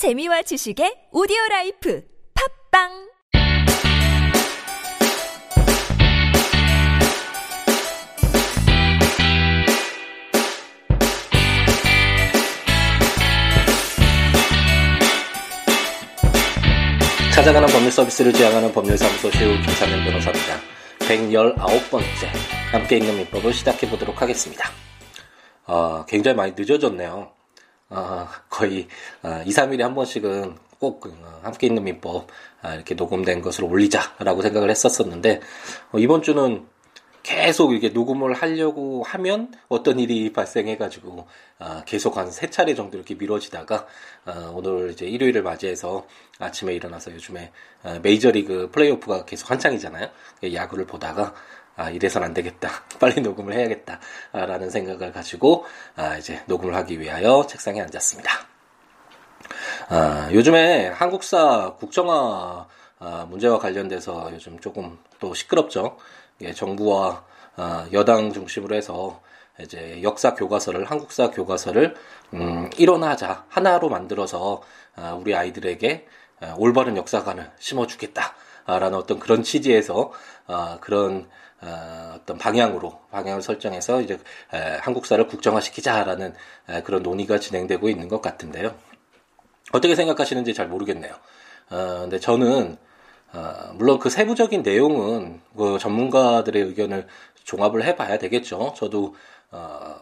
재미와 지식의 오디오 라이프 팟빵 찾아가는 법률 서비스를 지향하는 법률사무소 최우 김삼연 변호사입니다. 119번째 함께 읽는 민법을 시작해 보도록 하겠습니다. 어, 굉장히 많이 늦어졌네요. 어, 거의 어, 2, 3일에 한 번씩은 꼭 어, 함께 있는 민법 아, 이렇게 녹음된 것을 올리자라고 생각을 했었었는데 어, 이번 주는 계속 이게 녹음을 하려고 하면 어떤 일이 발생해가지고 아, 계속 한 세 차례 정도 이렇게 미뤄지다가 아, 오늘 이제 일요일을 맞이해서 아침에 일어나서 요즘에 아, 메이저리그 플레이오프가 계속 한창이잖아요. 야구를 보다가 아, 이래선 안 되겠다. 빨리 녹음을 해야겠다. 아, 라는 생각을 가지고 아, 이제 녹음을 하기 위하여 책상에 앉았습니다. 아, 요즘에 한국사 국정화 아, 문제와 관련돼서 요즘 조금 또 시끄럽죠. 예, 정부와 아, 여당 중심으로 해서 이제 역사 교과서를 한국사 교과서를 음, 일원하자 하나로 만들어서 아, 우리 아이들에게 아, 올바른 역사관을 심어주겠다라는 어떤 그런 취지에서 아, 그런 아, 어떤 방향으로 방향을 설정해서 이제 에, 한국사를 국정화시키자라는 에, 그런 논의가 진행되고 있는 것 같은데요. 어떻게 생각하시는지 잘 모르겠네요. 어, 근데 저는 어, 물론 그 세부적인 내용은 그 전문가들의 의견을 종합을 해봐야 되겠죠. 저도 어,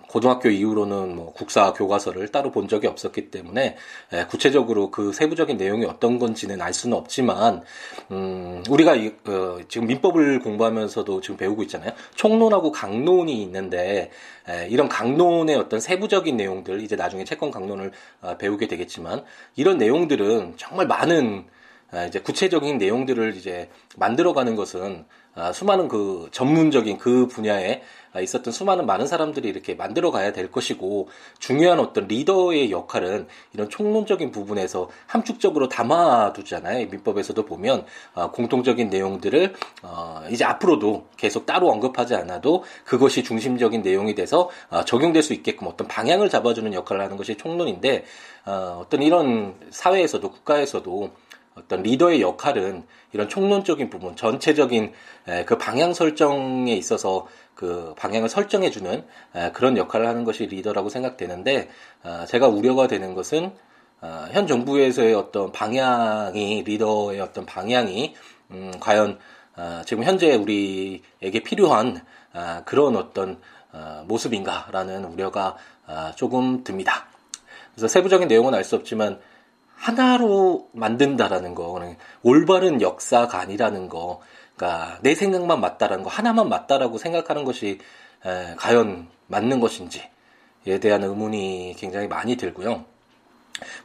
고등학교 이후로는 뭐 국사 교과서를 따로 본 적이 없었기 때문에 에, 구체적으로 그 세부적인 내용이 어떤 건지는 알 수는 없지만 음, 우리가 이, 어, 지금 민법을 공부하면서도 지금 배우고 있잖아요. 총론하고 강론이 있는데 에, 이런 강론의 어떤 세부적인 내용들 이제 나중에 채권 강론을 어, 배우게 되겠지만 이런 내용들은 정말 많은 아, 이제 구체적인 내용들을 이제 만들어가는 것은 아, 수많은 그 전문적인 그 분야에 있었던 수많은 많은 사람들이 이렇게 만들어 가야 될 것이고 중요한 어떤 리더의 역할은 이런 총론적인 부분에서 함축적으로 담아두잖아요. 민법에서도 보면 아, 공통적인 내용들을 어, 이제 앞으로도 계속 따로 언급하지 않아도 그것이 중심적인 내용이 돼서 적용될 수 있게끔 어떤 방향을 잡아주는 역할을 하는 것이 총론인데 어, 어떤 이런 사회에서도 국가에서도 어떤 리더의 역할은 이런 총론적인 부분, 전체적인 그 방향 설정에 있어서 그 방향을 설정해 주는 그런 역할을 하는 것이 리더라고 생각되는데 아, 제가 우려가 되는 것은 아, 현 정부에서의 어떤 방향이 리더의 어떤 방향이 음, 과연 아, 지금 현재 우리에게 필요한 그런 어떤 모습인가라는 우려가 조금 듭니다. 그래서 세부적인 내용은 알 수 없지만 하나로 만든다라는 거, 올바른 역사가 아니라는 거, 그러니까 내 생각만 맞다라는 거, 하나만 맞다라고 생각하는 것이 에, 과연 맞는 것인지에 대한 의문이 굉장히 많이 들고요.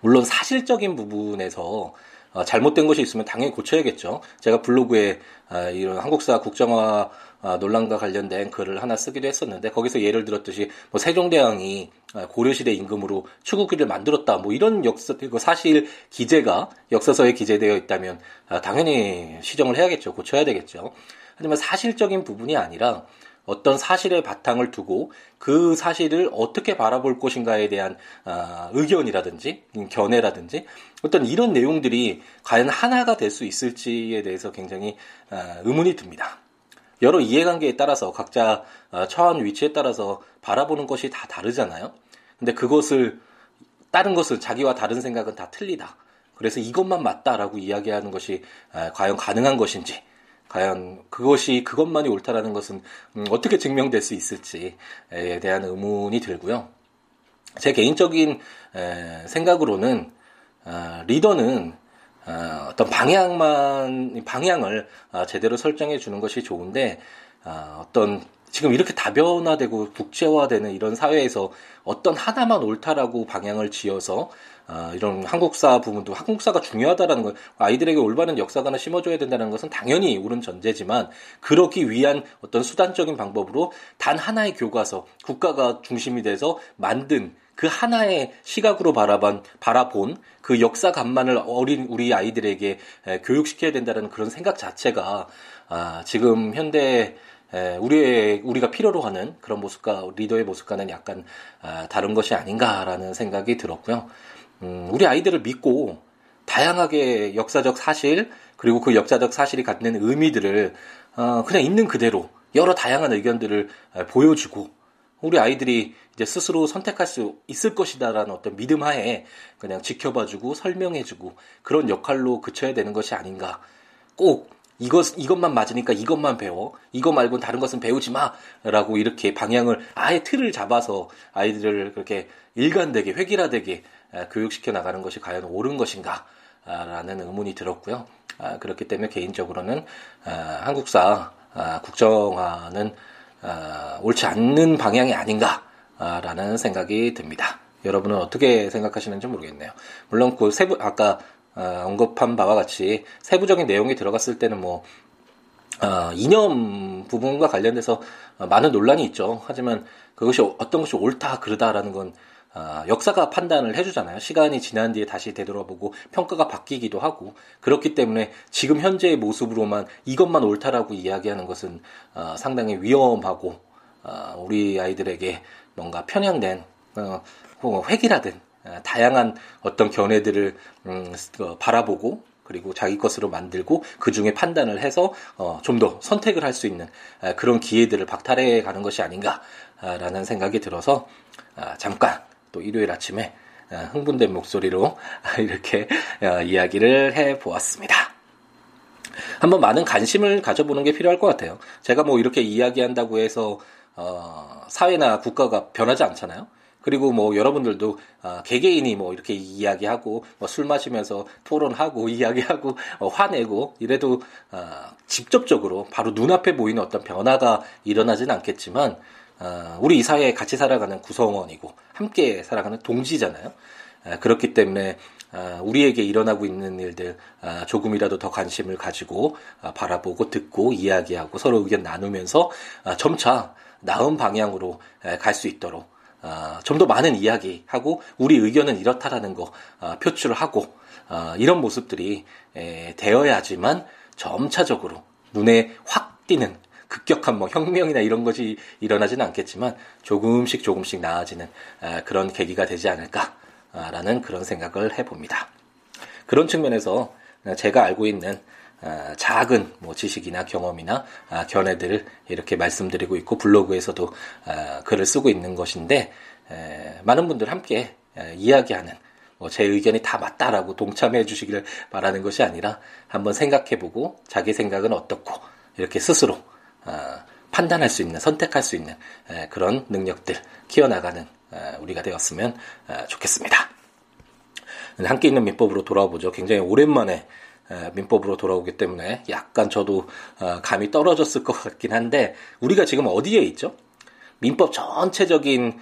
물론 사실적인 부분에서 어, 잘못된 것이 있으면 당연히 고쳐야겠죠. 제가 블로그에 어, 이런 한국사 국정화 어, 논란과 관련된 글을 하나 쓰기도 했었는데 거기서 예를 들었듯이 뭐 세종대왕이 어, 고려시대 임금으로 추구기를 만들었다 뭐 이런 역사 그 사실 기재가 역사서에 기재되어 있다면 어, 당연히 시정을 해야겠죠. 고쳐야 되겠죠. 하지만 사실적인 부분이 아니라 어떤 사실의 바탕을 두고 그 사실을 어떻게 바라볼 것인가에 대한 어, 의견이라든지 견해라든지 어떤 이런 내용들이 과연 하나가 될 수 있을지에 대해서 굉장히 어, 의문이 듭니다. 여러 이해관계에 따라서 각자 어, 처한 위치에 따라서 바라보는 것이 다 다르잖아요. 근데 그것을 다른 것을 자기와 다른 생각은 다 틀리다. 그래서 이것만 맞다라고 이야기하는 것이 과연 가능한 것인지 과연 그것이 그것만이 옳다라는 것은 음, 어떻게 증명될 수 있을지에 대한 의문이 들고요. 제 개인적인 생각으로는 아, 리더는 아, 어떤 방향만 방향을 아, 제대로 설정해 주는 것이 좋은데 어떤 지금 이렇게 다변화되고 국제화되는 이런 사회에서 어떤 하나만 옳다라고 방향을 지어서 어, 이런 한국사 부분도 한국사가 중요하다라는 걸 아이들에게 올바른 역사관을 심어줘야 된다는 것은 당연히 옳은 전제지만 그러기 위한 어떤 수단적인 방법으로 단 하나의 교과서 국가가 중심이 돼서 만든 그 하나의 시각으로 바라본, 바라본 그 역사관만을 어린 우리 아이들에게 교육시켜야 된다는 그런 생각 자체가 아, 지금 현대 우리의 우리가 필요로 하는 그런 모습과 리더의 모습과는 약간 아, 다른 것이 아닌가라는 생각이 들었고요. 음, 우리 아이들을 믿고 다양하게 역사적 사실 그리고 그 역사적 사실이 갖는 의미들을 어, 그냥 있는 그대로 여러 다양한 의견들을 보여주고 우리 아이들이 이제 스스로 선택할 수 있을 것이다라는 어떤 믿음 하에 그냥 지켜봐주고 설명해주고 그런 역할로 그쳐야 되는 것이 아닌가. 꼭 이것 이것만 맞으니까 이것만 배워. 이거 말고는 다른 것은 배우지 마 라고 이렇게 방향을 아예 틀을 잡아서 아이들을 그렇게 일관되게 획일화되게 교육시켜 나가는 것이 과연 옳은 것인가 라는 의문이 들었고요. 아, 그렇기 때문에 개인적으로는 아, 한국사 아, 국정화는 옳지 않는 방향이 아닌가라는 생각이 듭니다. 여러분은 어떻게 생각하시는지 모르겠네요. 물론 그 세부 아까 어, 언급한 바와 같이 세부적인 내용이 들어갔을 때는 뭐 어, 이념 부분과 관련돼서 많은 논란이 있죠. 하지만 그것이 어떤 것이 옳다 그르다라는 건 어, 역사가 판단을 해주잖아요. 시간이 지난 뒤에 다시 되돌아보고 평가가 바뀌기도 하고 그렇기 때문에 지금 현재의 모습으로만 이것만 옳다라고 이야기하는 것은 어, 상당히 위험하고 어, 우리 아이들에게 뭔가 편향된 어, 어, 다양한 어떤 견해들을 음, 어, 바라보고 그리고 자기 것으로 만들고 그 중에 판단을 해서 어, 좀 더 선택을 할 수 있는 어, 그런 기회들을 박탈해 가는 것이 아닌가라는 생각이 들어서 어, 잠깐 또 일요일 아침에 어, 흥분된 목소리로 이렇게 어, 이야기를 해 보았습니다. 한번 많은 관심을 가져보는 게 필요할 것 같아요. 제가 뭐 이렇게 이야기한다고 해서 어, 사회나 국가가 변하지 않잖아요. 그리고 뭐 여러분들도 어, 개개인이 뭐 이렇게 이야기하고 뭐 술 마시면서 토론하고 이야기하고 어, 화내고 이래도 어, 직접적으로 바로 눈앞에 보이는 어떤 변화가 일어나진 않겠지만 어, 우리 이 사회에 같이 살아가는 구성원이고 함께 살아가는 동지잖아요. 어, 그렇기 때문에 어, 우리에게 일어나고 있는 일들 어, 조금이라도 더 관심을 가지고 어, 바라보고 듣고 이야기하고 서로 의견 나누면서 어, 점차 나은 방향으로 갈 수 있도록 어, 좀더 많은 이야기하고 우리 의견은 이렇다라는 거 어, 표출을 하고 어, 이런 모습들이 에, 되어야지만 점차적으로 눈에 확 띄는 급격한 뭐 혁명이나 이런 것이 일어나지는 않겠지만 조금씩 조금씩 나아지는 에, 그런 계기가 되지 않을까라는 그런 생각을 해봅니다. 그런 측면에서 제가 알고 있는 어, 작은 뭐 지식이나 경험이나 아, 견해들을 이렇게 말씀드리고 있고 블로그에서도 아, 글을 쓰고 있는 것인데 많은 분들 함께 이야기하는 뭐제 의견이 다 맞다라고 동참해 주시기를 바라는 것이 아니라 한번 생각해보고 자기 생각은 어떻고 이렇게 스스로 아, 판단할 수 있는 선택할 수 있는 그런 능력들 키워나가는 우리가 되었으면 좋겠습니다. 함께 있는 민법으로 돌아와 보죠. 굉장히 오랜만에 민법으로 돌아오기 때문에 약간 저도 어, 감이 떨어졌을 것 같긴 한데 우리가 지금 어디에 있죠? 민법 전체적인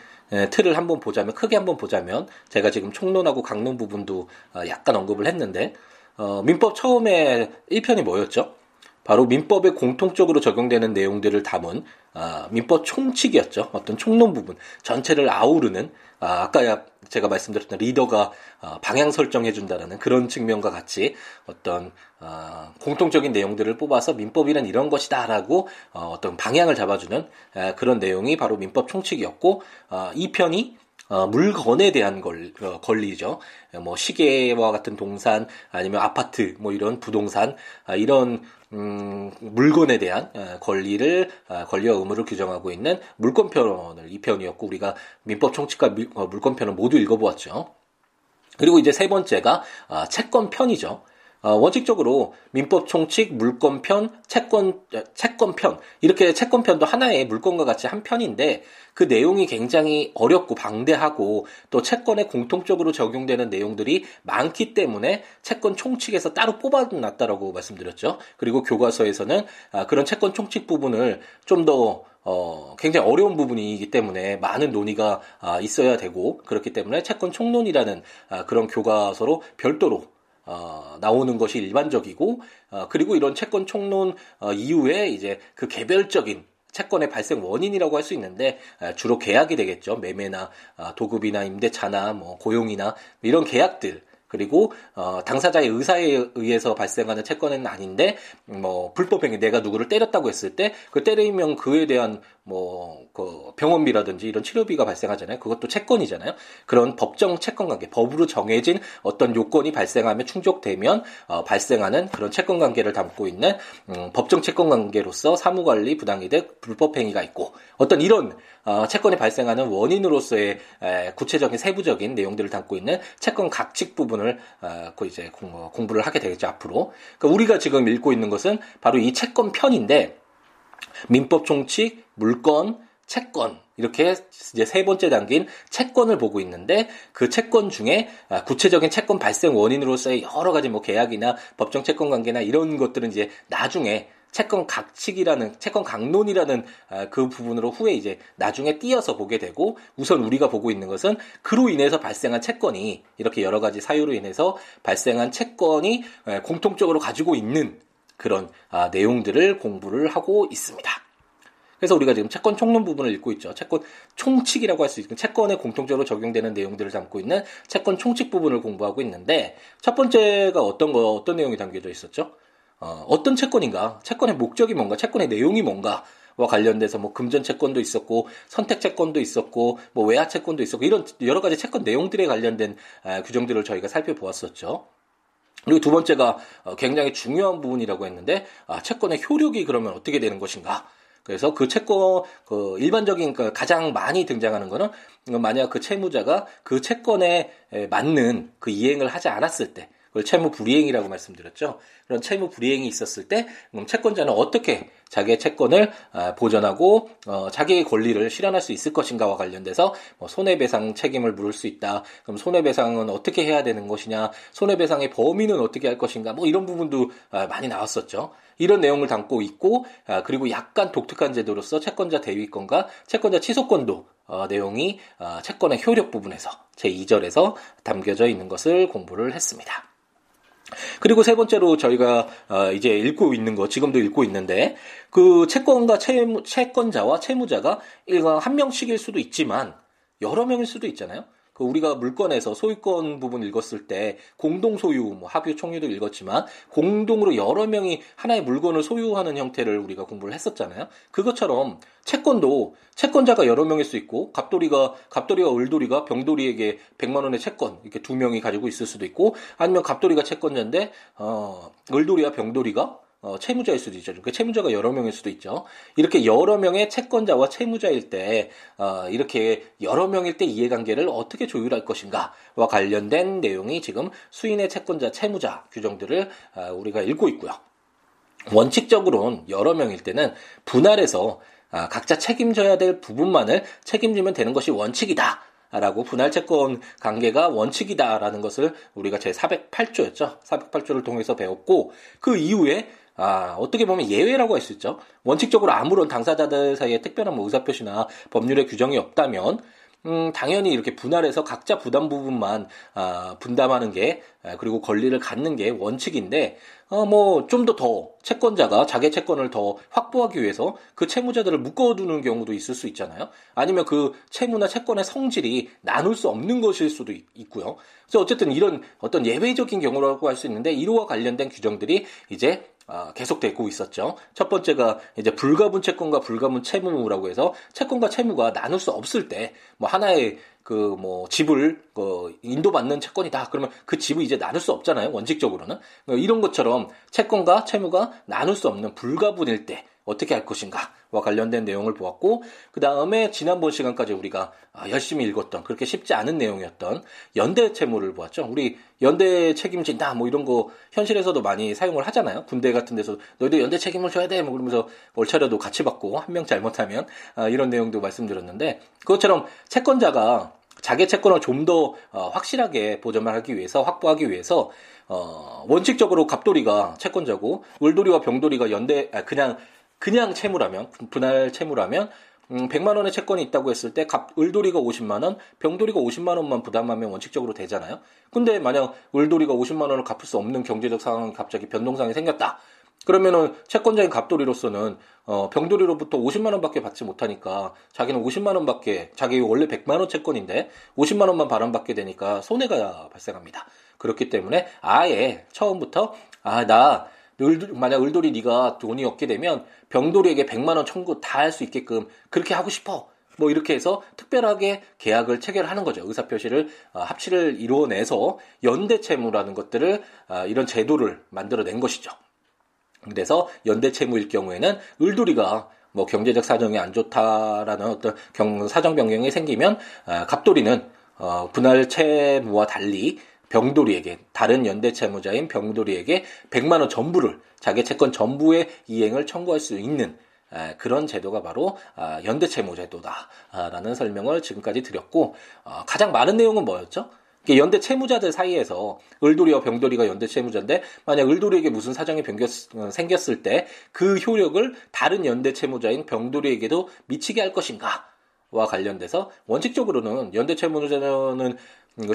틀을 한번 보자면 크게 한번 보자면 제가 지금 총론하고 강론 부분도 어, 약간 언급을 했는데 어, 민법 처음에 1편이 뭐였죠? 바로 민법에 공통적으로 적용되는 내용들을 담은 아, 민법 총칙이었죠. 어떤 총론 부분 전체를 아우르는 아, 아까 제가 말씀드렸던 리더가 아, 방향 설정해 준다라는 그런 측면과 같이 어떤 아, 공통적인 내용들을 뽑아서 민법이란 이런 것이다라고 어, 어떤 방향을 잡아주는 아, 그런 내용이 바로 민법 총칙이었고 아, 이 편이 어, 물건에 대한 걸, 어, 권리죠. 뭐 시계와 같은 동산 아니면 아파트 뭐 이런 부동산 아, 이런 음, 물건에 대한 어, 권리를 어, 권리와 의무를 규정하고 있는 물권편을 이 편이었고 우리가 민법 총칙과 어, 물권편을 모두 읽어보았죠. 그리고 이제 세 번째가 채권편이죠. 어, 원칙적으로 민법 총칙, 물권편, 채권, 채권편, 이렇게 채권편도 하나의 물건과 같이 한 편인데 그 내용이 굉장히 어렵고 방대하고 또 채권에 공통적으로 적용되는 내용들이 많기 때문에 채권 총칙에서 따로 뽑아놨다라고 말씀드렸죠. 그리고 교과서에서는 아, 그런 채권 총칙 부분을 좀더 어, 굉장히 어려운 부분이기 때문에 많은 논의가 아, 있어야 되고 그렇기 때문에 채권 총론이라는 아, 그런 교과서로 별도로 어, 나오는 것이 일반적이고 어, 그리고 이런 채권 총론 어, 이후에 이제 그 개별적인 채권의 발생 원인이라고 할 수 있는데 주로 계약이 되겠죠. 매매나 아, 도급이나 임대차나 뭐 고용이나 이런 계약들 그리고 어, 당사자의 의사에 의해서 발생하는 채권은 아닌데 뭐 불법행위 내가 누구를 때렸다고 했을 때 그 때리면 그에 대한 뭐 그 병원비라든지 이런 치료비가 발생하잖아요. 그것도 채권이잖아요. 그런 법정 채권 관계, 법으로 정해진 어떤 요건이 발생하면 충족되면 어, 발생하는 그런 채권 관계를 담고 있는 음, 법정 채권 관계로서 사무관리 부당이득 불법 행위가 있고 어떤 이런 어, 채권이 발생하는 원인으로서의 에, 구체적인 세부적인 내용들을 담고 있는 채권 각칙 부분 을 어, 그 이제 공, 어, 부를 하게 되겠죠 앞으로. 그러니까 우리가 지금 읽고 있는 것은 바로 이 채권 편인데 민법 총칙, 물권, 채권 이렇게 이제 세 번째 단계인 채권을 보고 있는데 그 채권 중에 아, 구체적인 채권 발생 원인으로서의 여러 가지 뭐 계약이나 법정 채권 관계나 이런 것들은 이제 나중에 채권 각칙이라는 채권 강론이라는 아, 그 부분으로 후에 이제 나중에 띄어서 보게 되고 우선 우리가 보고 있는 것은 그로 인해서 발생한 채권이 이렇게 여러 가지 사유로 인해서 발생한 채권이 공통적으로 가지고 있는 그런 아, 내용들을 공부를 하고 있습니다. 그래서 우리가 지금 채권 총론 부분을 읽고 있죠. 채권 총칙이라고 할 수 있는 채권에 공통적으로 적용되는 내용들을 담고 있는 채권 총칙 부분을 공부하고 있는데 첫 번째가 어떤 거 어떤 내용이 담겨져 있었죠? 어, 어떤 채권인가? 채권의 목적이 뭔가? 채권의 내용이 뭔가? 와 관련돼서 뭐 금전 채권도 있었고 선택 채권도 있었고 뭐 외화 채권도 있었고 이런 여러 가지 채권 내용들에 관련된 규정들을 저희가 살펴보았었죠. 그리고 두 번째가 어, 굉장히 중요한 부분이라고 했는데 아, 채권의 효력이 그러면 어떻게 되는 것인가? 그래서 그 채권 그 일반적인 그 가장 많이 등장하는 거는 만약 그 채무자가 그 채권에 맞는 그 이행을 하지 않았을 때 그걸 채무 불이행이라고 말씀드렸죠. 그런 채무 불이행이 있었을 때 채권자는 어떻게 자기의 채권을 아, 보전하고 어, 자기의 권리를 실현할 수 있을 것인가와 관련돼서 뭐 손해배상 책임을 물을 수 있다. 그럼 손해배상은 어떻게 해야 되는 것이냐? 손해배상의 범위는 어떻게 할 것인가? 뭐 이런 부분도 아, 많이 나왔었죠. 이런 내용을 담고 있고 아, 그리고 약간 독특한 제도로서 채권자 대위권과 채권자 취소권도 어, 내용이 채권의 효력 부분에서 제 2절에서 담겨져 있는 것을 공부를 했습니다. 그리고 세 번째로 저희가 어, 이제 읽고 있는 거 지금도 읽고 있는데 그 채권과 채무, 채권자와 채무자가 한 명씩일 수도 있지만 여러 명일 수도 있잖아요. 그 우리가 물건에서 소유권 부분 읽었을 때 공동 소유, 뭐 합유 총유도 읽었지만 공동으로 여러 명이 하나의 물건을 소유하는 형태를 우리가 공부를 했었잖아요. 그것처럼 채권도 채권자가 여러 명일 수 있고 갑돌이가 갑돌이와 을돌이가 병돌이에게 100만 원의 채권 이렇게 두 명이 가지고 있을 수도 있고 아니면 갑돌이가 채권자인데 어 을돌이와 병돌이가 어, 채무자일 수도 있죠. 그 채무자가 여러 명일 수도 있죠. 이렇게 여러 명의 채권자와 채무자일 때 어, 이렇게 여러 명일 때 이해관계를 어떻게 조율할 것인가와 관련된 내용이 지금 수인의 채권자, 채무자 규정들을 어, 우리가 읽고 있고요. 원칙적으로는 여러 명일 때는 분할해서 아, 각자 책임져야 될 부분만을 책임지면 되는 것이 원칙이다. 라고 분할 채권 관계가 원칙이다라는 것을 우리가 제 408조였죠. 408조를 통해서 배웠고 그 이후에 아, 어떻게 보면 예외라고 할 수 있죠. 원칙적으로 아무런 당사자들 사이에 특별한 뭐 의사표시나 법률의 규정이 없다면 음, 당연히 이렇게 분할해서 각자 부담 부분만 아, 분담하는 게 아, 그리고 권리를 갖는 게 원칙인데 어, 뭐 좀 더 더 채권자가 자기 채권을 더 확보하기 위해서 그 채무자들을 묶어두는 경우도 있을 수 있잖아요. 아니면 그 채무나 채권의 성질이 나눌 수 없는 것일 수도 있, 고요 그래서 어쨌든 이런 어떤 예외적인 경우라고 할 수 있는데 이로와 관련된 규정들이 이제 아, 계속되고 있었죠. 첫 번째가 이제 불가분 채권과 불가분 채무라고 해서 채권과 채무가 나눌 수 없을 때 뭐 하나의 그 뭐 집을 그 인도받는 채권이다. 그러면 그 집을 이제 나눌 수 없잖아요. 원칙적으로는 이런 것처럼 채권과 채무가 나눌 수 없는 불가분일 때 어떻게 할 것인가와 관련된 내용을 보았고 그 다음에 지난번 시간까지 우리가 아, 열심히 읽었던 그렇게 쉽지 않은 내용이었던 연대 채무를 보았죠. 우리 연대 책임진다 뭐 이런 거 현실에서도 많이 사용을 하잖아요. 군대 같은 데서 너희도 연대 책임을 져야 돼 뭐 그러면서 월차료도 같이 받고 한 명 잘못하면 아, 이런 내용도 말씀드렸는데 그것처럼 채권자가 자기 채권을 좀더 어, 확실하게 보전을 하기 위해서 확보하기 위해서 어, 원칙적으로 갑돌이가 채권자고 을돌이와 병돌이가 연대 아, 그냥 그냥 채무라면 분할 채무라면 음, 100만 원의 채권이 있다고 했을 때 갑, 을돌이가 50만 원, 병돌이가 50만 원만 부담하면 원칙적으로 되잖아요. 근데 만약 을돌이가 50만 원을 갚을 수 없는 경제적 상황이 갑자기 변동상이 생겼다. 그러면은 채권자인 갑돌이로서는 어, 병돌이로부터 50만 원밖에 받지 못하니까 자기는 50만 원밖에 자기 원래 100만 원 채권인데 50만 원만 발행받게 되니까 손해가 발생합니다. 그렇기 때문에 아예 처음부터 아 나 만약 을돌이 네가 돈이 없게 되면 병돌이에게 100만 원 청구 다 할 수 있게끔 그렇게 하고 싶어. 뭐 이렇게 해서 특별하게 계약을 체결하는 거죠. 의사 표시를 어, 합치를 이루어내서 연대 채무라는 것들을 어, 이런 제도를 만들어 낸 것이죠. 그래서 연대 채무일 경우에는 을돌이가 뭐 경제적 사정이 안 좋다라는 어떤 경, 사정 변경이 생기면 어, 갑돌이는 어, 분할 채무와 달리 병돌이에게 다른 연대 채무자인 병돌이에게 100만 원 전부를 자기 채권 전부의 이행을 청구할 수 있는 그런 제도가 바로 아, 연대 채무 제도다라는 설명을 지금까지 드렸고 어, 가장 많은 내용은 뭐였죠? 연대 채무자들 사이에서 을돌이와 병돌이가 연대 채무자인데 만약 을돌이에게 무슨 사정이 어, 생겼을 때 그 효력을 다른 연대 채무자인 병돌이에게도 미치게 할 것인가 와 관련돼서 원칙적으로는 연대 채무자는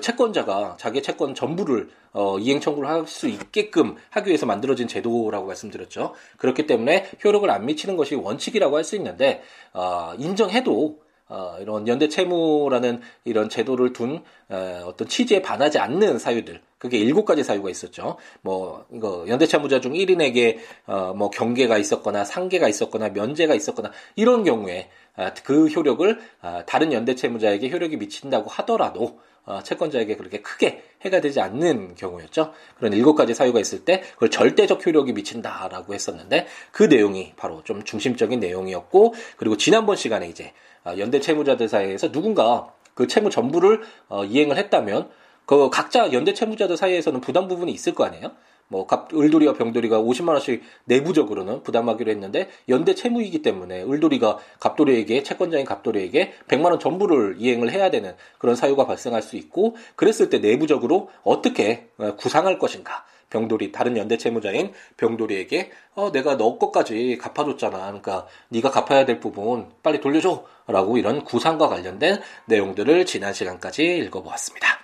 채권자가 자기 채권 전부를 어, 이행 청구를 할 수 있게끔 하기 위해서 만들어진 제도라고 말씀드렸죠. 그렇기 때문에 효력을 안 미치는 것이 원칙이라고 할 수 있는데 어, 인정해도 어, 이런 연대 채무라는 이런 제도를 둔 에, 어떤 취지에 반하지 않는 사유들 그게 일곱 가지 사유가 있었죠. 뭐 이거 연대 채무자 중 1인에게 어, 뭐 경계가 있었거나 상계가 있었거나 면제가 있었거나 이런 경우에 아, 그 효력을 아, 다른 연대 채무자에게 효력이 미친다고 하더라도 어, 채권자에게 그렇게 크게 해가 되지 않는 경우였죠. 그런 일곱 가지 사유가 있을 때 그걸 절대적 효력이 미친다라고 했었는데 그 내용이 바로 좀 중심적인 내용이었고 그리고 지난번 시간에 이제 어, 연대 채무자들 사이에서 누군가 그 채무 전부를 어, 이행을 했다면 그 각자 연대 채무자들 사이에서는 부담 부분이 있을 거 아니에요? 뭐 갑, 을돌이와 병돌이가 50만 원씩 내부적으로는 부담하기로 했는데 연대 채무이기 때문에 을돌이가 갑돌이에게 채권자인 갑돌이에게 100만 원 전부를 이행을 해야 되는 그런 사유가 발생할 수 있고 그랬을 때 내부적으로 어떻게 어, 구상할 것인가? 병돌이 다른 연대 채무자인 병돌이에게 어 내가 너 것까지 갚아줬잖아. 그러니까 네가 갚아야 될 부분 빨리 돌려줘라고 이런 구상과 관련된 내용들을 지난 시간까지 읽어보았습니다.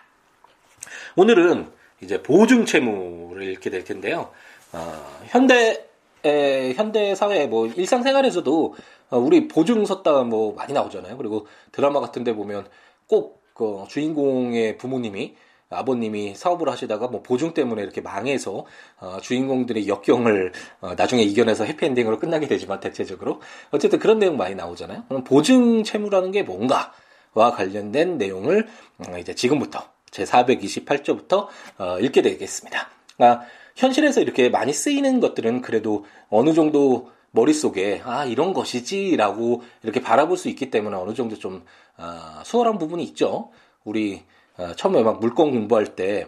오늘은 이제 보증 채무를 읽게 될 텐데요. 어, 현대 에, 현대 사회 뭐 일상생활에서도 어, 우리 보증 섰다 뭐 많이 나오잖아요. 그리고 드라마 같은데 보면 꼭 그 주인공의 부모님이 아버님이 사업을 하시다가 뭐 보증 때문에 이렇게 망해서 어, 주인공들의 역경을 어, 나중에 이겨내서 해피엔딩으로 끝나게 되지만 대체적으로 어쨌든 그런 내용 많이 나오잖아요. 그럼 보증 채무라는 게 뭔가와 관련된 내용을 어, 이제 지금부터 제 428조부터 어, 읽게 되겠습니다. 아, 현실에서 이렇게 많이 쓰이는 것들은 그래도 어느 정도 머릿속에 아 이런 것이지라고 이렇게 바라볼 수 있기 때문에 어느 정도 좀 어, 수월한 부분이 있죠. 우리 어, 처음에 막 물건 공부할 때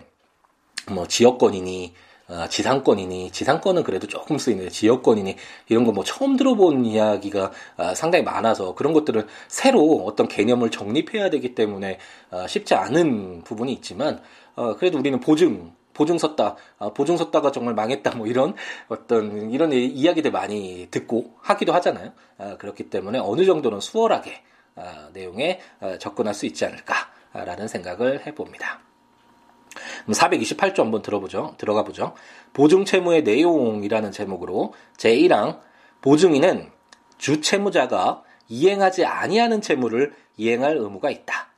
뭐 지역권이니 어, 지상권이니 지상권은 그래도 조금 쓰이는데 지역권이니 이런 거 뭐 처음 들어본 이야기가 어, 상당히 많아서 그런 것들은 새로 어떤 개념을 정립해야 되기 때문에 어, 쉽지 않은 부분이 있지만 어, 그래도 우리는 보증 보증 섰다, 아, 보증 섰다가 정말 망했다, 뭐 이런 어떤 이런 이야기들 많이 듣고 하기도 하잖아요. 아, 그렇기 때문에 어느 정도는 수월하게 아, 내용에 아, 접근할 수 있지 않을까. 라는 생각을 해봅니다. 428조 한번 들어보죠. 들어가 보죠. 보증 채무의 내용이라는 제목으로 제1항 보증인은 주 채무자가 이행하지 아니하는 채무를 이행할 의무가 있다.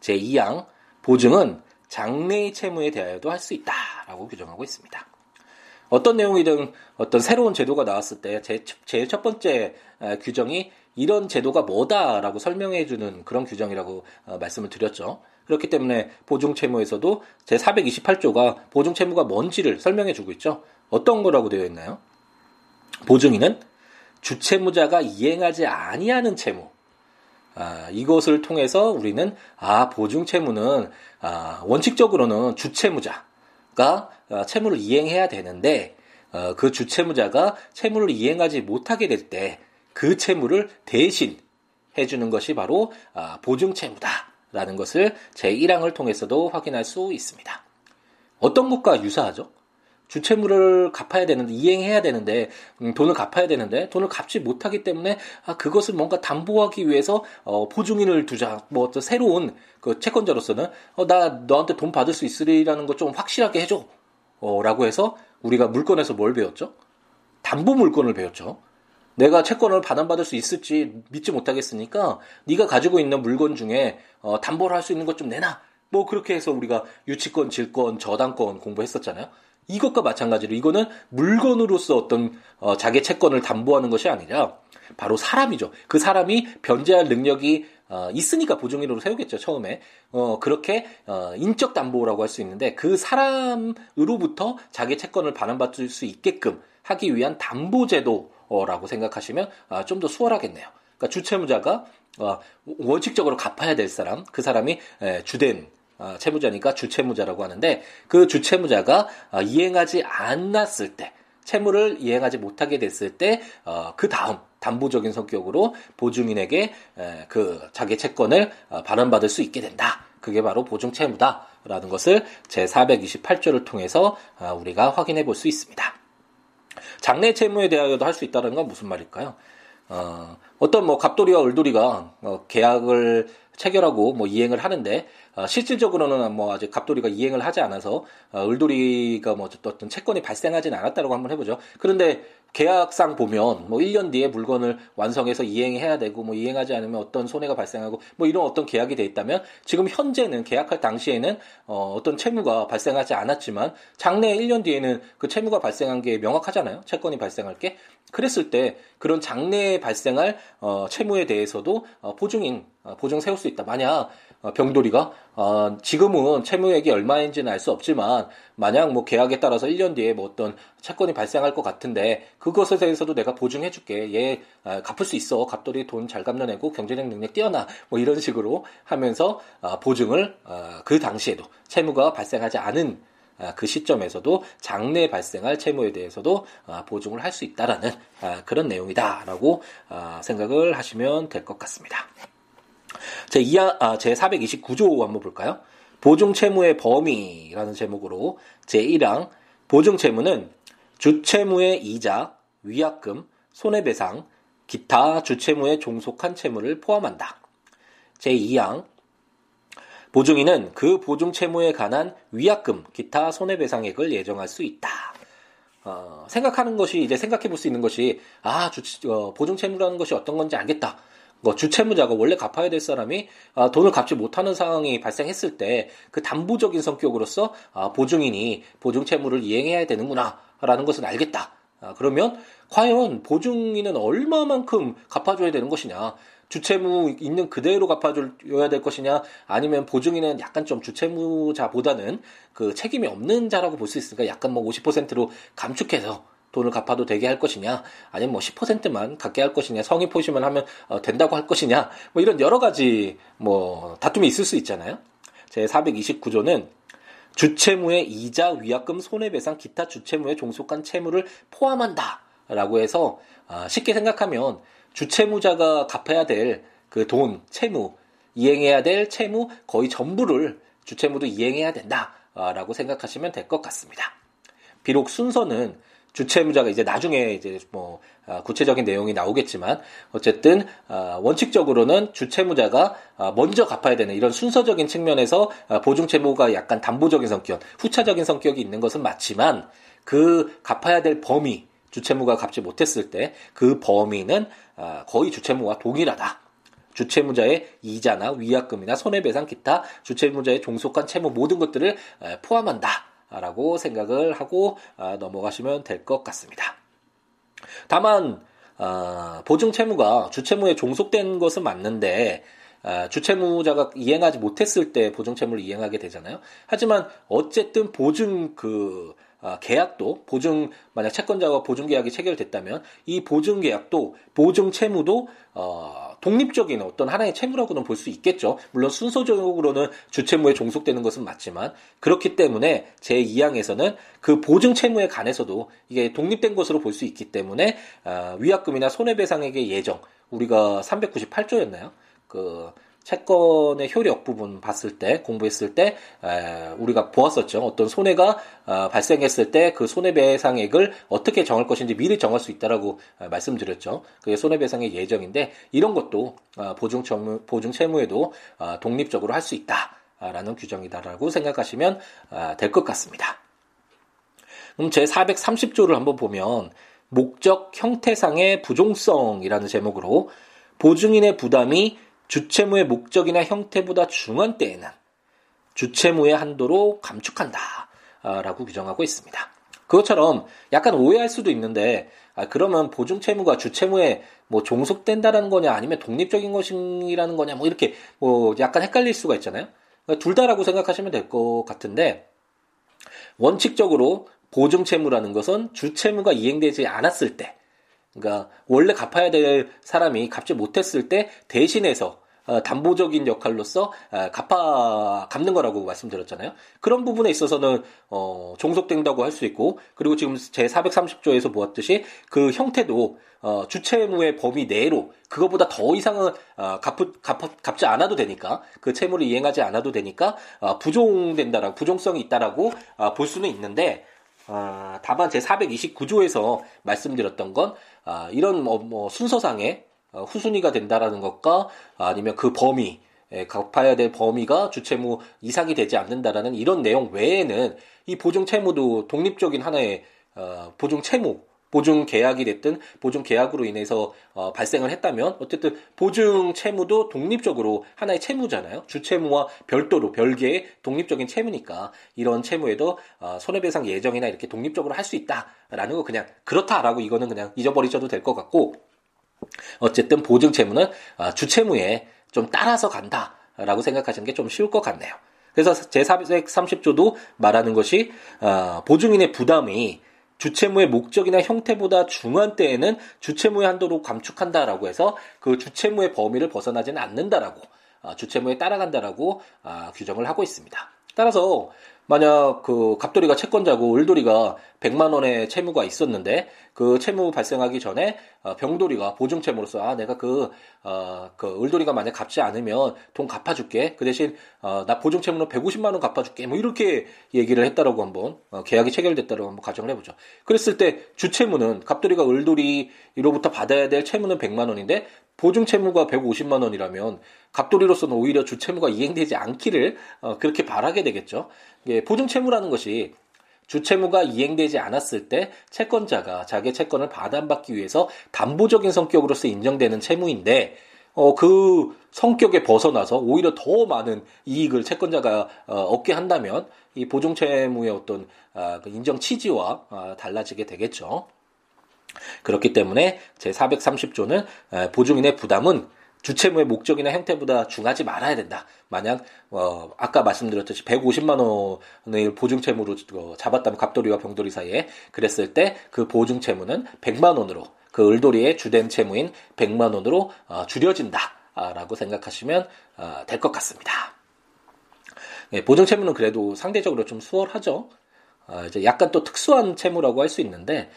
제2항 보증은 장래의 채무에 대하여도 할 수 있다라고 규정하고 있습니다. 어떤 내용이든 어떤 새로운 제도가 나왔을 때 제일 첫 번째 규정이 이런 제도가 뭐다라고 설명해 주는 그런 규정이라고 어, 말씀을 드렸죠. 그렇기 때문에 보증채무에서도 제 428조가 보증채무가 뭔지를 설명해 주고 있죠. 어떤 거라고 되어 있나요? 보증인은 주채무자가 이행하지 아니하는 채무. 아, 이것을 통해서 우리는 아 보증채무는 아, 원칙적으로는 주채무자가 아, 채무를 이행해야 되는데 어, 그 주채무자가 채무를 이행하지 못하게 될 때 그 채무를 대신 해주는 것이 바로 아, 보증채무다 라는 것을 제1항을 통해서도 확인할 수 있습니다. 어떤 것과 유사하죠? 주채무를 갚아야 되는데 이행해야 되는데 음, 돈을 갚아야 되는데 돈을 갚지 못하기 때문에 아, 그것을 뭔가 담보하기 위해서 어, 보증인을 두자 뭐 어떤 새로운 그 채권자로서는 어, 나 너한테 돈 받을 수 있으리라는 거 좀 확실하게 해줘 어, 라고 해서 우리가 물건에서 뭘 배웠죠? 담보 물건을 배웠죠. 내가 채권을 반환받을 수 있을지 믿지 못하겠으니까 네가 가지고 있는 물건 중에 어, 담보를 할 수 있는 것 좀 내놔 뭐 그렇게 해서 우리가 유치권, 질권, 저당권 공부했었잖아요. 이것과 마찬가지로 이거는 물건으로서 어떤 어, 자기 채권을 담보하는 것이 아니라 바로 사람이죠. 그 사람이 변제할 능력이 어, 있으니까 보증인으로 세우겠죠. 처음에 어, 그렇게 어, 인적 담보라고 할 수 있는데 그 사람으로부터 자기 채권을 반환받을 수 있게끔 하기 위한 담보제도 라고 생각하시면 아, 좀더 수월하겠네요. 그러니까 주채무자가 어, 원칙적으로 갚아야 될 사람, 그 사람이 주된 어, 채무자니까 주채무자라고 하는데 그 주채무자가 어, 이행하지 않았을 때 채무를 이행하지 못하게 됐을 때 그 다음 담보적인 성격으로 보증인에게 그 자기 채권을 반환받을 수 있게 된다. 그게 바로 보증 채무다라는 것을 제 428조를 통해서 우리가 확인해 볼 수 있습니다. 장래 채무에 대하여도 할 수 있다는 건 무슨 말일까요? 어, 어떤 뭐 갑돌이와 을돌이가 어, 계약을 체결하고 뭐 이행을 하는데 어, 실질적으로는 뭐 아직 갑돌이가 이행을 하지 않아서 어, 을돌이가 뭐 어떤 채권이 발생하지는 않았다고 한번 해보죠. 그런데 계약상 보면 뭐 1년 뒤에 물건을 완성해서 이행해야 되고 뭐 이행하지 않으면 어떤 손해가 발생하고 뭐 이런 어떤 계약이 돼 있다면 지금 현재는 계약할 당시에는 어 어떤 채무가 발생하지 않았지만 장래 1년 뒤에는 그 채무가 발생한 게 명확하잖아요. 채권이 발생할 게. 그랬을 때 그런 장래에 발생할 어 채무에 대해서도 어 보증인 어 보증 세울 수 있다. 만약 어, 병돌이가 어, 지금은 채무액이 얼마인지는 알 수 없지만 만약 뭐 계약에 따라서 1년 뒤에 뭐 어떤 채권이 발생할 것 같은데 그것에 대해서도 내가 보증해 줄게. 얘 아, 갚을 수 있어. 갑돌이 돈 잘 갚는 애고 경제력 능력 뛰어나. 뭐 이런 식으로 하면서 아, 보증을 아, 그 당시에도 채무가 발생하지 않은 그 시점에서도 장래 발생할 채무에 대해서도 보증을 할 수 있다라는 그런 내용이다라고 생각을 하시면 될 것 같습니다. 제 2하, 아, 제 429조 한번 볼까요? 보증 채무의 범위라는 제목으로 제 1항 보증 채무는 주채무의 이자, 위약금, 손해배상, 기타 주채무에 종속한 채무를 포함한다. 제 2항 보증인은 그 보증 채무에 관한 위약금, 기타 손해배상액을 예정할 수 있다. 어, 생각하는 것이 이제 생각해 볼 수 있는 것이 아, 주, 어, 보증 채무라는 것이 어떤 건지 알겠다. 뭐 주채무자가 원래 갚아야 될 사람이 아, 돈을 갚지 못하는 상황이 발생했을 때 그 담보적인 성격으로서 아, 보증인이 보증 채무를 이행해야 되는구나라는 것을 알겠다. 아, 그러면 과연 보증인은 얼마만큼 갚아줘야 되는 것이냐? 주채무 있는 그대로 갚아줘야 될 것이냐? 아니면 보증인은 약간 좀 주채무자보다는 그 책임이 없는 자라고 볼 수 있으니까 약간 뭐 50%로 감축해서 돈을 갚아도 되게 할 것이냐, 아니면 뭐 10%만 갖게 할 것이냐, 성의 포시만 하면 어, 된다고 할 것이냐, 뭐 이런 여러 가지 뭐 다툼이 있을 수 있잖아요. 제 429조는 주채무의 이자, 위약금, 손해배상, 기타 주채무에 종속한 채무를 포함한다라고 해서 아, 쉽게 생각하면 주채무자가 갚아야 될 그 돈, 채무, 이행해야 될 채무 거의 전부를 주채무도 이행해야 된다라고 생각하시면 될 것 같습니다. 비록 순서는 주채무자가 이제 나중에 이제 뭐 아, 구체적인 내용이 나오겠지만 어쨌든 아, 원칙적으로는 주채무자가 아, 먼저 갚아야 되는 이런 순서적인 측면에서 보증 채무가 약간 담보적인 성격, 후차적인 성격이 있는 것은 맞지만 그 갚아야 될 범위 주채무가 갚지 못했을 때 그 범위는 거의 주채무와 동일하다. 주채무자의 이자나 위약금이나 손해배상 기타 주채무자의 종속한 채무 모든 것들을 포함한다. 라고 생각을 하고 아, 넘어가시면 될 것 같습니다. 다만 아, 보증 채무가 주채무에 종속된 것은 맞는데 아, 주채무자가 이행하지 못했을 때 보증 채무를 이행하게 되잖아요. 하지만 어쨌든 보증 그 계약도 보증 만약 채권자와 보증 계약이 체결됐다면 이 보증 계약도 보증 채무도 어 독립적인 어떤 하나의 채무라고는 볼 수 있겠죠. 물론 순서적으로는 주채무에 종속되는 것은 맞지만 그렇기 때문에 제 2항에서는 그 보증 채무에 관해서도 이게 독립된 것으로 볼 수 있기 때문에 어, 위약금이나 손해배상액의 예정 우리가 398조였나요? 그 채권의 효력 부분 봤을 때 공부했을 때 에, 우리가 보았었죠. 어떤 손해가 어, 발생했을 때 그 손해배상액을 어떻게 정할 것인지 미리 정할 수 있다라고 어, 말씀드렸죠. 그게 손해배상의 예정인데 이런 것도 어, 보증 채무 보증 채무에도 어, 독립적으로 할 수 있다라는 규정이다라고 생각하시면 어, 될것 같습니다. 그럼 제 430조를 한번 보면 목적 형태상의 부종성이라는 제목으로 보증인의 부담이 주채무의 목적이나 형태보다 중한 때에는 주채무의 한도로 감축한다 라고 규정하고 있습니다. 그것처럼 약간 오해할 수도 있는데 아, 그러면 보증채무가 주채무에 뭐 종속된다라는 거냐 아니면 독립적인 것이라는 거냐 뭐 이렇게 뭐 약간 헷갈릴 수가 있잖아요. 그러니까 둘 다라고 생각하시면 될 것 같은데 원칙적으로 보증채무라는 것은 주채무가 이행되지 않았을 때 그러니까 원래 갚아야 될 사람이 갚지 못했을 때 대신해서 어, 담보적인 역할로서 어, 갚아 갚는 거라고 말씀드렸잖아요. 그런 부분에 있어서는 어, 종속된다고 할 수 있고 그리고 지금 제 430조에서 보았듯이 그 형태도 어, 주채무의 범위 내로 그거보다 더 이상은 어, 갚, 갚, 갚지 않아도 되니까 그 채무를 이행하지 않아도 되니까 어, 부종된다라고 부종성이 있다라고 어, 볼 수는 있는데 어, 다만 제 429조에서 말씀드렸던 건 어, 이런 뭐, 뭐 순서상의 어, 후순위가 된다라는 것과 아니면 그 범위 예, 갚아야 될 범위가 주채무 이상이 되지 않는다라는 이런 내용 외에는 이 보증 채무도 독립적인 하나의 어, 보증 채무 보증 계약이 됐든 보증 계약으로 인해서 어, 발생을 했다면 어쨌든 보증 채무도 독립적으로 하나의 채무잖아요. 주채무와 별도로 별개의 독립적인 채무니까 이런 채무에도 어, 손해배상 예정이나 이렇게 독립적으로 할 수 있다라는 거 그냥 그렇다라고 이거는 그냥 잊어버리셔도 될 것 같고 어쨌든 보증 채무는 아, 주채무에 좀 따라서 간다라고 생각하시는 게 좀 쉬울 것 같네요. 그래서 제430조도 말하는 것이 아, 보증인의 부담이 주채무의 목적이나 형태보다 중한 때에는 주채무의 한도로 감축한다라고 해서 그 주채무의 범위를 벗어나지는 않는다라고 아, 주채무에 따라간다라고 규정을 하고 있습니다. 따라서 만약 그 갑돌이가 채권자고 을돌이가 100만 원의 채무가 있었는데 그 채무 발생하기 전에 어, 병돌이가 보증 채무로서 아 내가 그 어, 그 을돌이가 만약 갚지 않으면 돈 갚아줄게 그 대신 어, 나 보증 채무는 150만 원 갚아줄게 뭐 이렇게 얘기를 했다라고 한번 어, 계약이 체결됐다라고 한번 가정을 해보죠. 그랬을 때 주채무는 갑돌이가 을돌이로부터 받아야 될 채무는 100만 원인데 보증 채무가 150만 원이라면 갑돌이로서는 오히려 주 채무가 이행되지 않기를 어, 그렇게 바라게 되겠죠. 예, 보증 채무라는 것이 주채무가 이행되지 않았을 때 채권자가 자기 채권을 반환받기 위해서 담보적인 성격으로서 인정되는 채무인데 어, 그 성격에 벗어나서 오히려 더 많은 이익을 채권자가 어, 얻게 한다면 이 보증채무의 어떤 아, 그 인정 취지와 아, 달라지게 되겠죠. 그렇기 때문에 제 430조는 보증인의 부담은 주채무의 목적이나 형태보다 중하지 말아야 된다. 만약 어, 아까 말씀드렸듯이 150만 원을 보증채무로 어, 잡았다면 갑돌이와 병돌이 사이에 그랬을 때 그 보증채무는 100만 원으로 그 을돌이의 주된 채무인 100만 원으로 어, 줄여진다라고 생각하시면 어, 될것 같습니다. 예, 보증채무는 그래도 상대적으로 좀 수월하죠. 어, 이제 약간 또 특수한 채무라고 할 수 있는데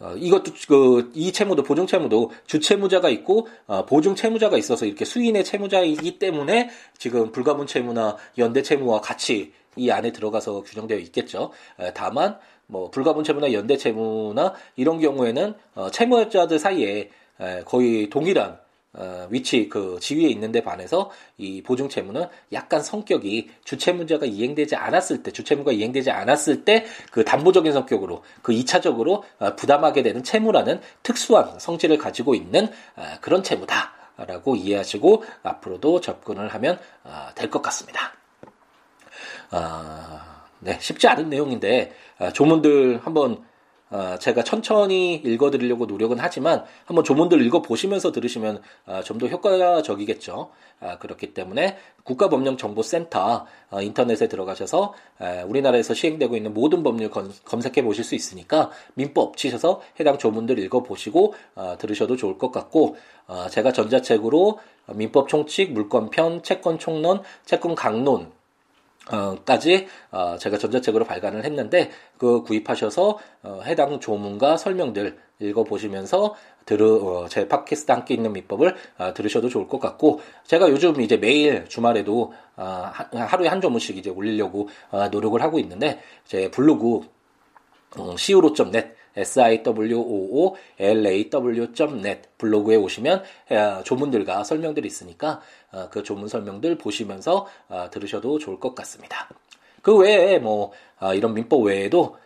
어, 어, 이것도 그 이 채무도 보증 채무도 주 채무자가 있고 어, 보증 채무자가 있어서 이렇게 수인의 채무자이기 때문에 지금 불가분 채무나 연대 채무와 같이 이 안에 들어가서 규정되어 있겠죠. 에, 다만 뭐 불가분 채무나 연대 채무나 이런 경우에는 어, 채무자들 사이에 에, 거의 동일한 어, 위치 그 지위에 있는데 반해서 이 보증 채무는 약간 성격이 주채무자가 이행되지 않았을 때 주채무가 이행되지 않았을 때 그 담보적인 성격으로 그 2차적으로 어, 부담하게 되는 채무라는 특수한 성질을 가지고 있는 어, 그런 채무다라고 이해하시고 앞으로도 접근을 하면 어, 될것 같습니다. 아, 네, 쉽지 않은 내용인데 어, 조문들 한번 어, 제가 천천히 읽어드리려고 노력은 하지만 한번 조문들 읽어보시면서 들으시면 어, 좀더 효과적이겠죠. 아, 그렇기 때문에 국가법령정보센터 어, 인터넷에 들어가셔서 에, 우리나라에서 시행되고 있는 모든 법률 검, 색해 보실 수 있으니까 민법 치셔서 해당 조문들 읽어보시고 어, 들으셔도 좋을 것 같고 어, 제가 전자책으로 민법 총칙, 물권편, 채권 총론, 채권 강론 까지 어, 제가 전자책으로 발간을 했는데 그 구입하셔서 어, 해당 조문과 설명들 읽어보시면서 들으 어, 제 팟캐스트 함께 있는 민법을 들으셔도 좋을 것 같고 제가 요즘 이제 매일 주말에도 하루에 한 조문씩 이제 올리려고 노력을 하고 있는데 제 블로그 음, siwo.net siwoolaw.net 블로그에 오시면 조문들과 설명들이 있으니까 어, 그 조문 설명들 보시면서 어, 들으셔도 좋을 것 같습니다. 그 외에 뭐 어, 이런 민법 외에도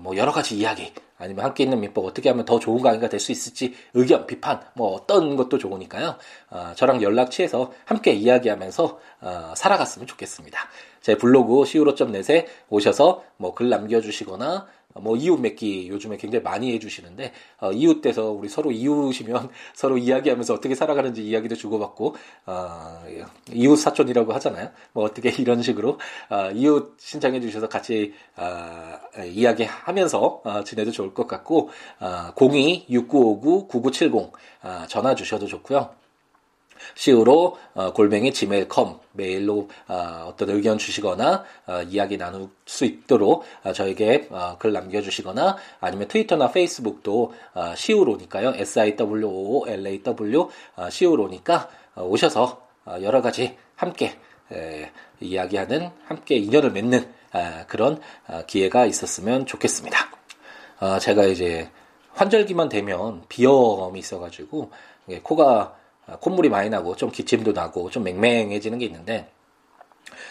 뭐 여러 가지 이야기 아니면 함께 있는 민법 어떻게 하면 더 좋은 강의가 될 수 있을지 의견, 비판, 뭐 어떤 것도 좋으니까요. 어, 저랑 연락 취해서 함께 이야기하면서 어, 살아갔으면 좋겠습니다. 제 블로그 siwo.net에 오셔서 뭐 글 남겨주시거나 뭐 이웃 맺기 요즘에 굉장히 많이 해주시는데 어, 이웃 돼서 우리 서로 이웃이면 서로 이야기하면서 어떻게 살아가는지 이야기도 주고받고 어, 이웃 사촌이라고 하잖아요. 뭐 어떻게 이런 식으로 어, 이웃 신청해 주셔서 같이 어, 이야기하면서 어, 지내도 좋을 것 같고 어, 02-6959-9970 어, 전화 주셔도 좋고요. 시우로 어, 골뱅이 gmail.com 메일로 어, 떤 의견 주시거나 어, 이야기 나눌 수 있도록 어, 저에게 어, 글 남겨주시거나 아니면 트위터나 페이스북도 어, 시우로니까요 S I W O L A W 어, 시우로니까 어, 오셔서 어, 여러 가지 함께 에, 이야기하는 함께 인연을 맺는 아, 그런 아, 기회가 있었으면 좋겠습니다. 아, 제가 이제 환절기만 되면 비염이 있어가지고 예, 코가 아, 콧물이 많이 나고 좀 기침도 나고 좀 맹맹해지는 게 있는데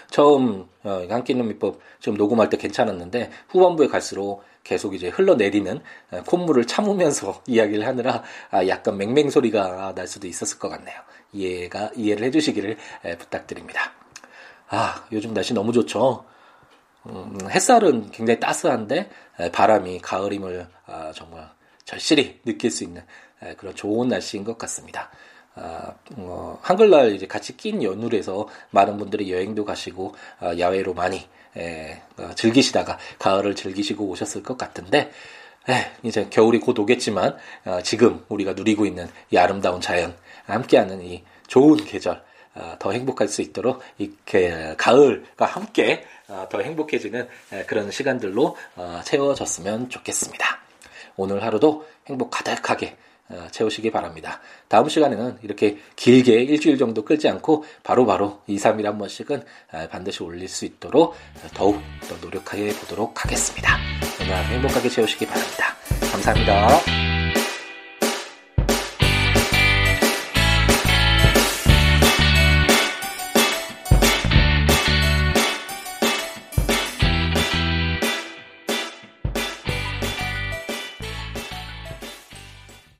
처음 어, 한끼 있는 미법 지금 녹음할 때 괜찮았는데 후반부에 갈수록 계속 이제 흘러내리는 어, 콧물을 참으면서 이야기를 하느라 아, 약간 맹맹 소리가 날 수도 있었을 것 같네요. 이해가 이해를 해주시기를 에, 부탁드립니다. 아 요즘 날씨 너무 좋죠. 음, 햇살은 굉장히 따스한데 에, 바람이 가을임을 아, 정말 절실히 느낄 수 있는 에, 그런 좋은 날씨인 것 같습니다. 아, 어, 한글날 이제 같이 낀 연휴에서 많은 분들이 여행도 가시고 아, 야외로 많이 에, 어, 즐기시다가 가을을 즐기시고 오셨을 것 같은데 에, 이제 겨울이 곧 오겠지만 어, 지금 우리가 누리고 있는 이 아름다운 자연 함께하는 이 좋은 계절 어, 더 행복할 수 있도록 이렇게 가을과 함께 어, 더 행복해지는 에, 그런 시간들로 어, 채워졌으면 좋겠습니다. 오늘 하루도 행복 가득하게 어, 채우시기 바랍니다. 다음 시간에는 이렇게 길게 일주일 정도 끌지 않고 바로바로 2, 3일 한 번씩은 어, 반드시 올릴 수 있도록 더욱 더 노력해 보도록 하겠습니다. 오늘 행복하게 채우시기 바랍니다. 감사합니다.